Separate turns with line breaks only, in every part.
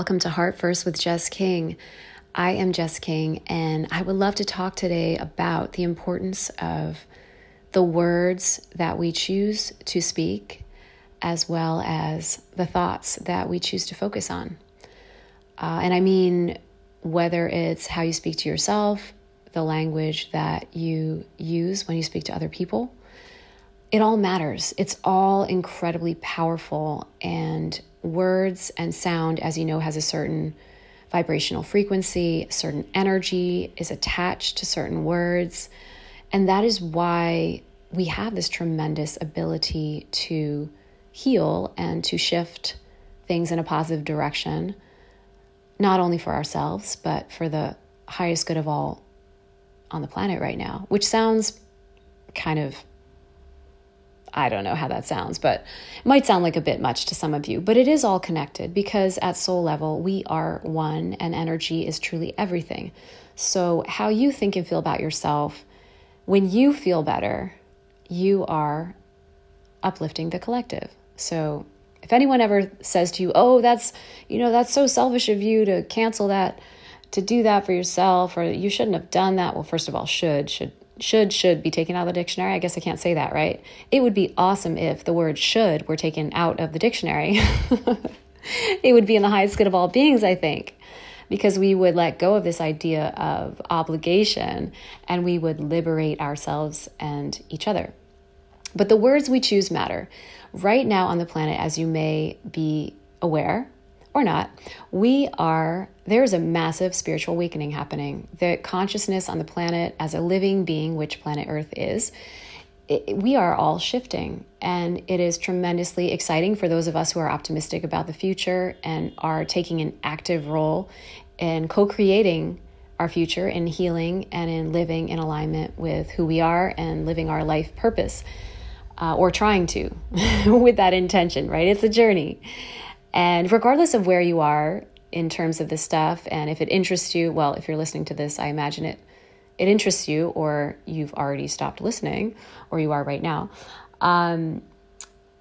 Welcome to Heart First with Jess King. I am Jess King, and I would love to talk today about the importance of the words that we choose to speak, as well as the thoughts that we choose to focus on. Uh, and I mean, whether it's how you speak to yourself, the language that you use when you speak to other people, it all matters. It's all incredibly powerful and words and sound, as you know, has a certain vibrational frequency, a certain energy is attached to certain words. And that is why we have this tremendous ability to heal and to shift things in a positive direction, not only for ourselves, but for the highest good of all on the planet right now, which sounds kind of I don't know how that sounds, but it might sound like a bit much to some of you, but it is all connected because at soul level, we are one and energy is truly everything. So, how you think and feel about yourself, when you feel better, you are uplifting the collective. So, if anyone ever says to you, "Oh, that's, you know, that's so selfish of you to cancel that, to do that for yourself or you shouldn't have done that." Well, first of all, should should should should be taken out of the dictionary. I guess I can't say that, right? It would be awesome if the word should were taken out of the dictionary. it would be in the highest good of all beings, I think, because we would let go of this idea of obligation and we would liberate ourselves and each other. But the words we choose matter. Right now on the planet, as you may be aware, or not, we are, there's a massive spiritual awakening happening. The consciousness on the planet, as a living being, which planet Earth is, it, we are all shifting. And it is tremendously exciting for those of us who are optimistic about the future and are taking an active role in co creating our future in healing and in living in alignment with who we are and living our life purpose. Uh, or trying to with that intention, right? It's a journey. And regardless of where you are in terms of this stuff, and if it interests you, well, if you're listening to this, I imagine it it interests you, or you've already stopped listening, or you are right now. Um,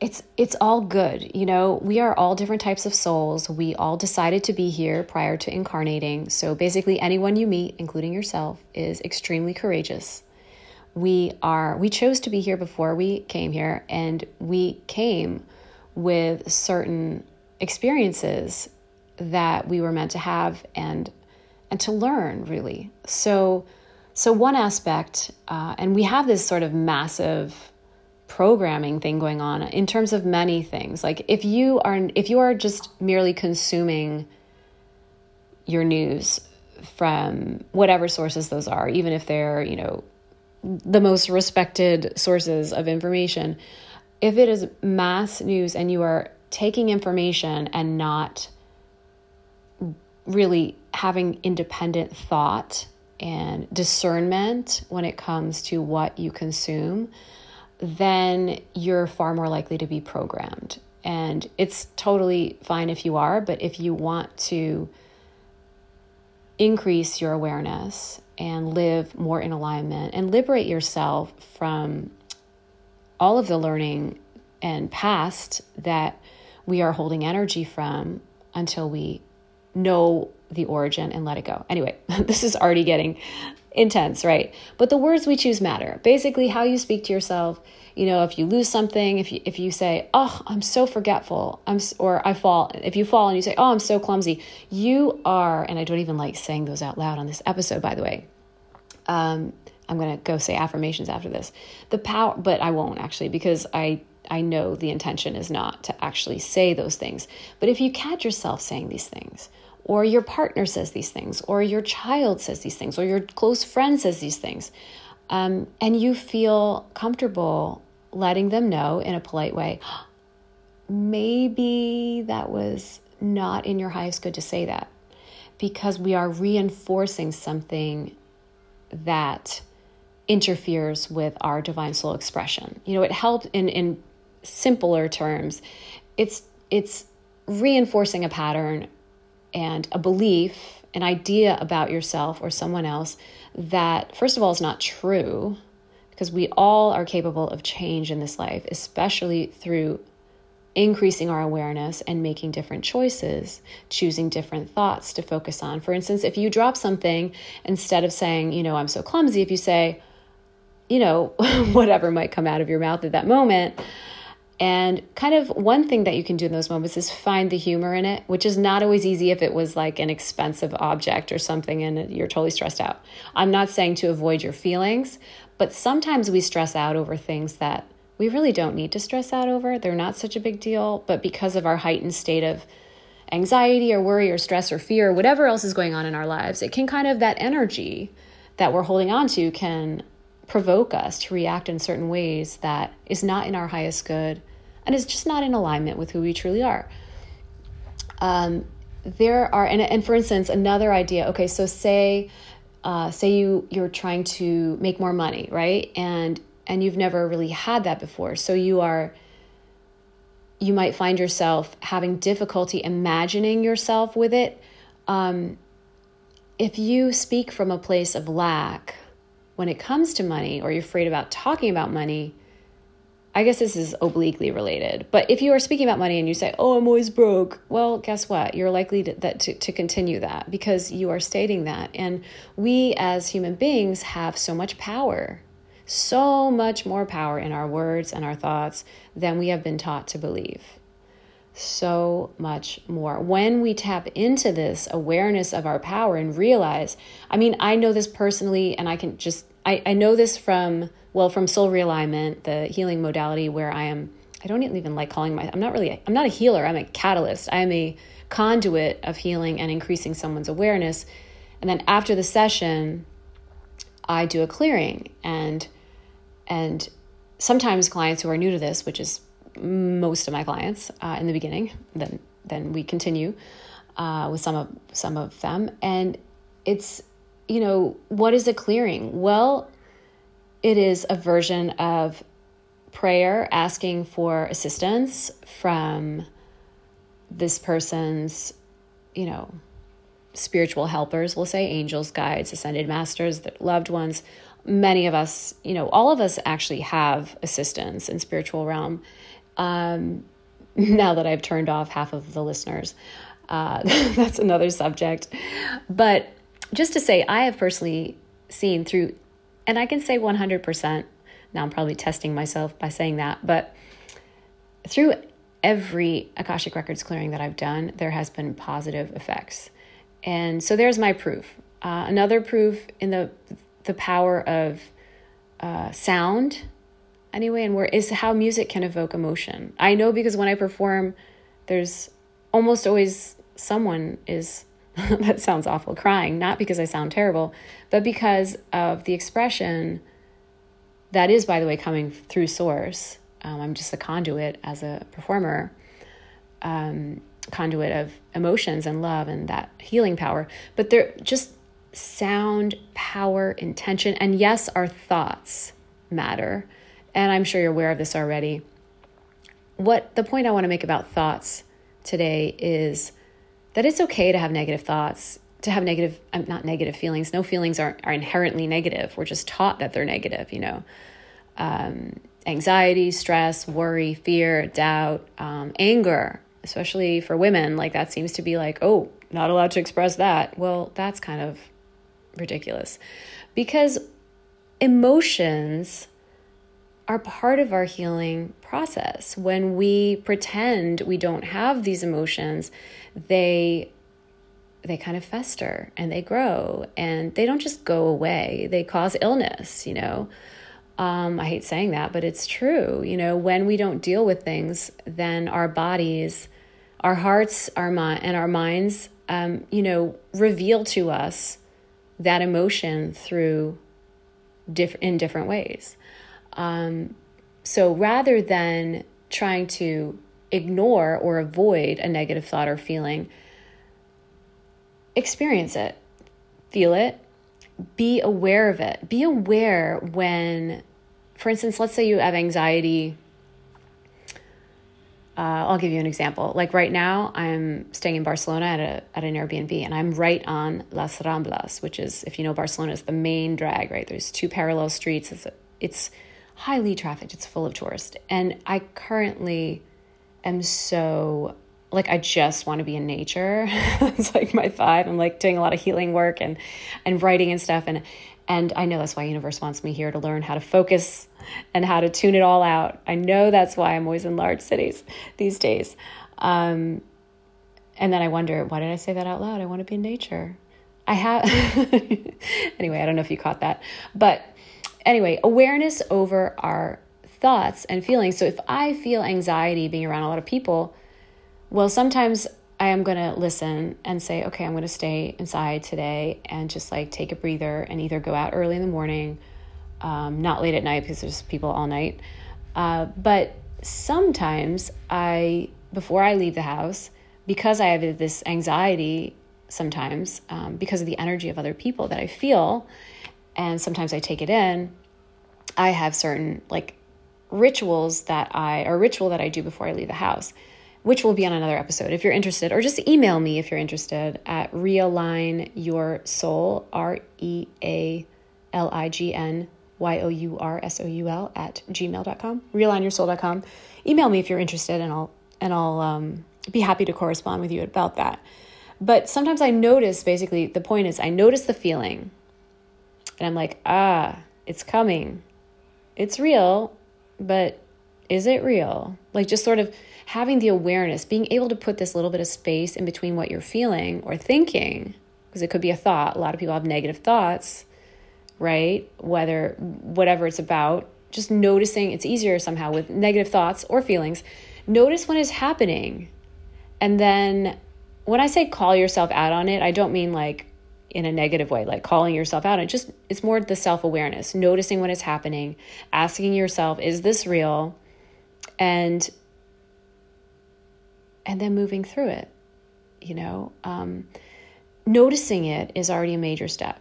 it's it's all good. You know we are all different types of souls. We all decided to be here prior to incarnating. So basically anyone you meet including yourself is extremely courageous. We are we chose to be here before we came here and we came with certain experiences that we were meant to have and and to learn really. So so one aspect uh, and we have this sort of massive programming thing going on in terms of many things. Like if you are if you are just merely consuming your news from whatever sources those are even if they're you know the most respected sources of information if it is mass news and you are taking information and not really having independent thought and discernment when it comes to what you consume, then you're far more likely to be programmed. And it's totally fine if you are, but if you want to increase your awareness and live more in alignment and liberate yourself from all of the learning and past that we are holding energy from until we know the origin and let it go. Anyway, this is already getting intense, right? But the words we choose matter. Basically, how you speak to yourself. You know, if you lose something, if you if you say, "Oh, I'm so forgetful," I'm or I fall. If you fall and you say, "Oh, I'm so clumsy," you are. And I don't even like saying those out loud on this episode, by the way. Um, I'm gonna go say affirmations after this. The power, but I won't actually because I I know the intention is not to actually say those things. But if you catch yourself saying these things, or your partner says these things, or your child says these things, or your close friend says these things, um, and you feel comfortable letting them know in a polite way, maybe that was not in your highest good to say that because we are reinforcing something that interferes with our divine soul expression. You know, it helps in in simpler terms, it's it's reinforcing a pattern and a belief, an idea about yourself or someone else that first of all is not true because we all are capable of change in this life, especially through increasing our awareness and making different choices, choosing different thoughts to focus on. For instance, if you drop something, instead of saying, you know, I'm so clumsy, if you say, you know, whatever might come out of your mouth at that moment. And kind of one thing that you can do in those moments is find the humor in it, which is not always easy if it was like an expensive object or something and you're totally stressed out. I'm not saying to avoid your feelings, but sometimes we stress out over things that we really don't need to stress out over. They're not such a big deal, but because of our heightened state of anxiety or worry or stress or fear, or whatever else is going on in our lives, it can kind of that energy that we're holding on to can provoke us to react in certain ways that is not in our highest good and is just not in alignment with who we truly are. Um, there are, and, and for instance, another idea. Okay, so say, uh, say you you're trying to make more money, right? And and you've never really had that before, so you are. You might find yourself having difficulty imagining yourself with it. Um, if you speak from a place of lack when it comes to money or you're afraid about talking about money, I guess this is obliquely related. But if you are speaking about money and you say, "Oh, I'm always broke," well, guess what? You're likely to, that to, to continue that because you are stating that. And we as human beings have so much power, so much more power in our words and our thoughts than we have been taught to believe. So much more. When we tap into this awareness of our power and realize, I mean, I know this personally, and I can just I, I know this from, well, from soul realignment, the healing modality where I am, I don't even like calling my, I'm not really, I'm not a healer, I'm a catalyst. I am a conduit of healing and increasing someone's awareness. And then after the session, I do a clearing and, and sometimes clients who are new to this, which is most of my clients uh, in the beginning, then, then we continue uh, with some of, some of them. And it's, you know, what is a clearing? Well, it is a version of prayer asking for assistance from this person's, you know, spiritual helpers, we'll say angels, guides, ascended masters, loved ones. Many of us, you know, all of us actually have assistance in spiritual realm. Um, now that I've turned off half of the listeners, uh, that's another subject. But just to say, I have personally seen through, and I can say 100%, now I'm probably testing myself by saying that, but through every Akashic Records clearing that I've done, there has been positive effects. And so there's my proof. Uh, another proof in the the power of uh, sound, anyway, and where is how music can evoke emotion. I know because when I perform, there's almost always someone is that sounds awful, crying, not because I sound terrible, but because of the expression that is, by the way, coming through source. Um, I'm just a conduit as a performer, um, conduit of emotions and love and that healing power. But they're just sound, power, intention, and yes, our thoughts matter. And I'm sure you're aware of this already. What the point I want to make about thoughts today is that it's okay to have negative thoughts, to have negative, um, not negative feelings. No feelings are, are inherently negative. We're just taught that they're negative, you know. Um, anxiety, stress, worry, fear, doubt, um, anger, especially for women, like that seems to be like, oh, not allowed to express that. Well, that's kind of ridiculous because emotions are part of our healing process. When we pretend we don't have these emotions, they they kind of fester and they grow and they don't just go away. They cause illness, you know. Um, I hate saying that, but it's true. You know, when we don't deal with things, then our bodies, our hearts, our mind, and our minds, um, you know, reveal to us that emotion through diff- in different ways. Um, so rather than trying to ignore or avoid a negative thought or feeling, experience it, feel it, be aware of it. Be aware when, for instance, let's say you have anxiety. Uh, I'll give you an example. Like right now, I'm staying in Barcelona at a at an Airbnb, and I'm right on Las Ramblas, which is, if you know Barcelona, is the main drag. Right, there's two parallel streets. It's it's highly trafficked. It's full of tourists, and I currently am so like I just want to be in nature. it's like my vibe. I'm like doing a lot of healing work and and writing and stuff and and I know that's why universe wants me here to learn how to focus and how to tune it all out. I know that's why I'm always in large cities these days. Um, and then I wonder, why did I say that out loud? I want to be in nature. I have anyway, I don't know if you caught that. But anyway, awareness over our thoughts and feelings. So if I feel anxiety being around a lot of people, well, sometimes I am going to listen and say, okay, I'm going to stay inside today and just like take a breather and either go out early in the morning, um, not late at night because there's people all night. Uh, but sometimes I, before I leave the house, because I have this anxiety sometimes, um, because of the energy of other people that I feel, and sometimes I take it in, I have certain like rituals that I, or ritual that I do before I leave the house which will be on another episode if you're interested, or just email me if you're interested at realign your soul, R E A L I G N Y O U R S O U L at gmail.com, realignyoursoul.com. Email me if you're interested, and I'll and I'll um, be happy to correspond with you about that. But sometimes I notice basically the point is I notice the feeling, and I'm like, ah, it's coming, it's real, but is it real? Like just sort of having the awareness, being able to put this little bit of space in between what you're feeling or thinking, because it could be a thought. A lot of people have negative thoughts, right? Whether, whatever it's about, just noticing it's easier somehow with negative thoughts or feelings. Notice when it's happening. And then when I say call yourself out on it, I don't mean like in a negative way, like calling yourself out. It just it's more the self-awareness, noticing what is happening, asking yourself, is this real? And and then moving through it. You know, um, noticing it is already a major step.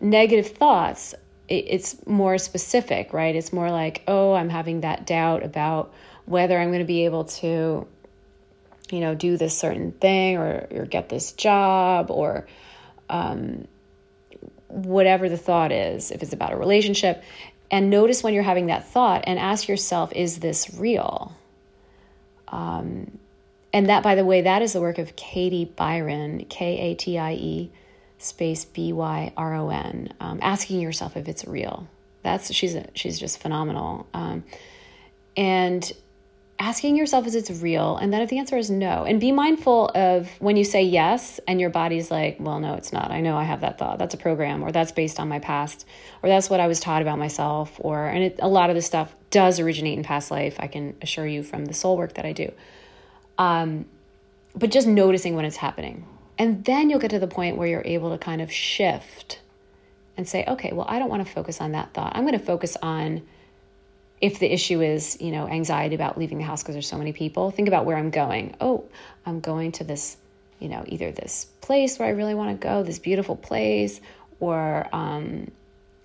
Negative thoughts, it, it's more specific, right? It's more like, oh, I'm having that doubt about whether I'm going to be able to, you know, do this certain thing or, or get this job or um, whatever the thought is, if it's about a relationship. And notice when you're having that thought and ask yourself, is this real? Um, and that, by the way, that is the work of Katie Byron, K A T I E space B Y R O N. Um, asking yourself if it's real. That's she's a, she's just phenomenal. Um, and asking yourself if it's real, and then if the answer is no, and be mindful of when you say yes, and your body's like, well, no, it's not. I know I have that thought. That's a program, or that's based on my past, or that's what I was taught about myself, or and it, a lot of this stuff does originate in past life. I can assure you from the soul work that I do. Um, but just noticing when it's happening. And then you'll get to the point where you're able to kind of shift and say, okay, well, I don't want to focus on that thought. I'm going to focus on if the issue is, you know, anxiety about leaving the house because there's so many people, think about where I'm going. Oh, I'm going to this, you know, either this place where I really want to go, this beautiful place, or um,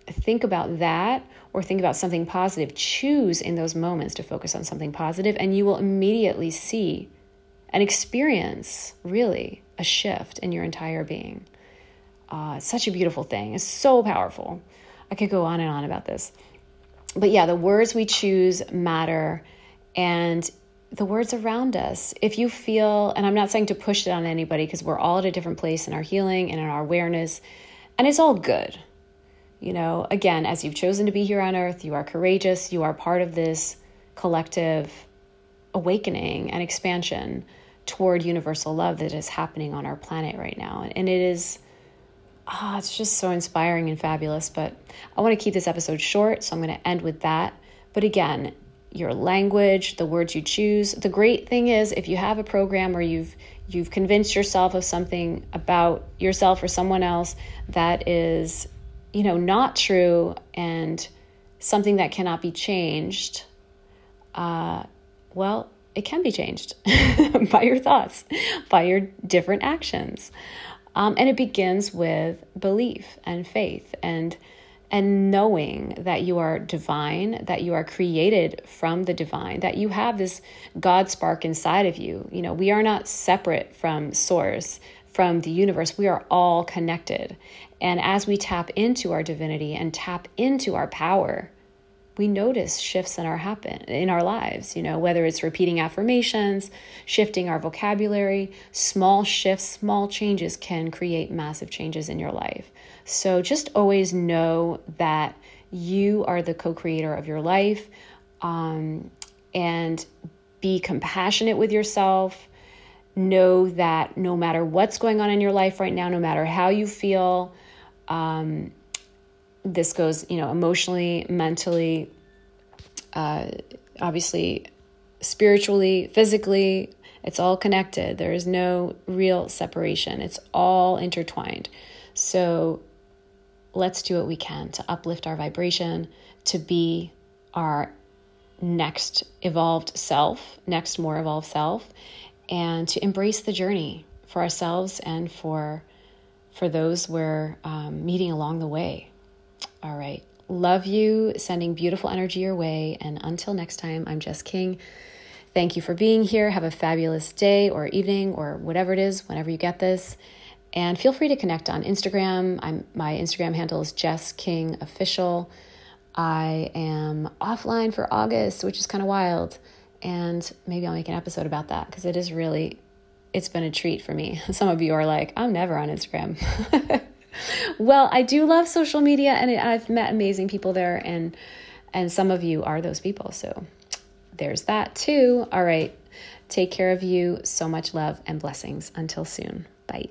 think about that or think about something positive. Choose in those moments to focus on something positive, and you will immediately see and experience really a shift in your entire being. Uh, such a beautiful thing. It's so powerful. I could go on and on about this. But yeah, the words we choose matter and the words around us. If you feel, and I'm not saying to push it on anybody because we're all at a different place in our healing and in our awareness, and it's all good. You know, again, as you've chosen to be here on earth, you are courageous, you are part of this collective awakening and expansion toward universal love that is happening on our planet right now. And it is, ah, oh, it's just so inspiring and fabulous. But I want to keep this episode short, so I'm going to end with that. But again, your language, the words you choose. The great thing is if you have a program or you've you've convinced yourself of something about yourself or someone else that is, you know, not true and something that cannot be changed, uh, well, it can be changed by your thoughts, by your different actions. Um, and it begins with belief and faith and and knowing that you are divine, that you are created from the divine, that you have this God spark inside of you. You know, we are not separate from source, from the universe. We are all connected. And as we tap into our divinity and tap into our power, we notice shifts in our happen in our lives you know whether it's repeating affirmations shifting our vocabulary small shifts small changes can create massive changes in your life. So just always know that you are the co-creator of your life um, and be compassionate with yourself. Know that no matter what's going on in your life right now no matter how you feel um, this goes, you know, emotionally, mentally, uh, obviously, spiritually, physically. It's all connected. There is no real separation. It's all intertwined. So let's do what we can to uplift our vibration, to be our next evolved self, next more evolved self, and to embrace the journey for ourselves and for for those we're um, meeting along the way. All right. Love you, sending beautiful energy your way. And until next time, I'm Jess King. Thank you for being here. Have a fabulous day or evening or whatever it is, whenever you get this. And feel free to connect on Instagram. I'm, my Instagram handle is Jess King Official. I am offline for August, which is kind of wild. And maybe I'll make an episode about that because it is really, it's been a treat for me. Some of you are like, I'm never on Instagram. well, I do love social media and I've met amazing people there and and some of you are those people. So there's that too. All right. Take care of you. So much love and blessings. Until soon. Bye.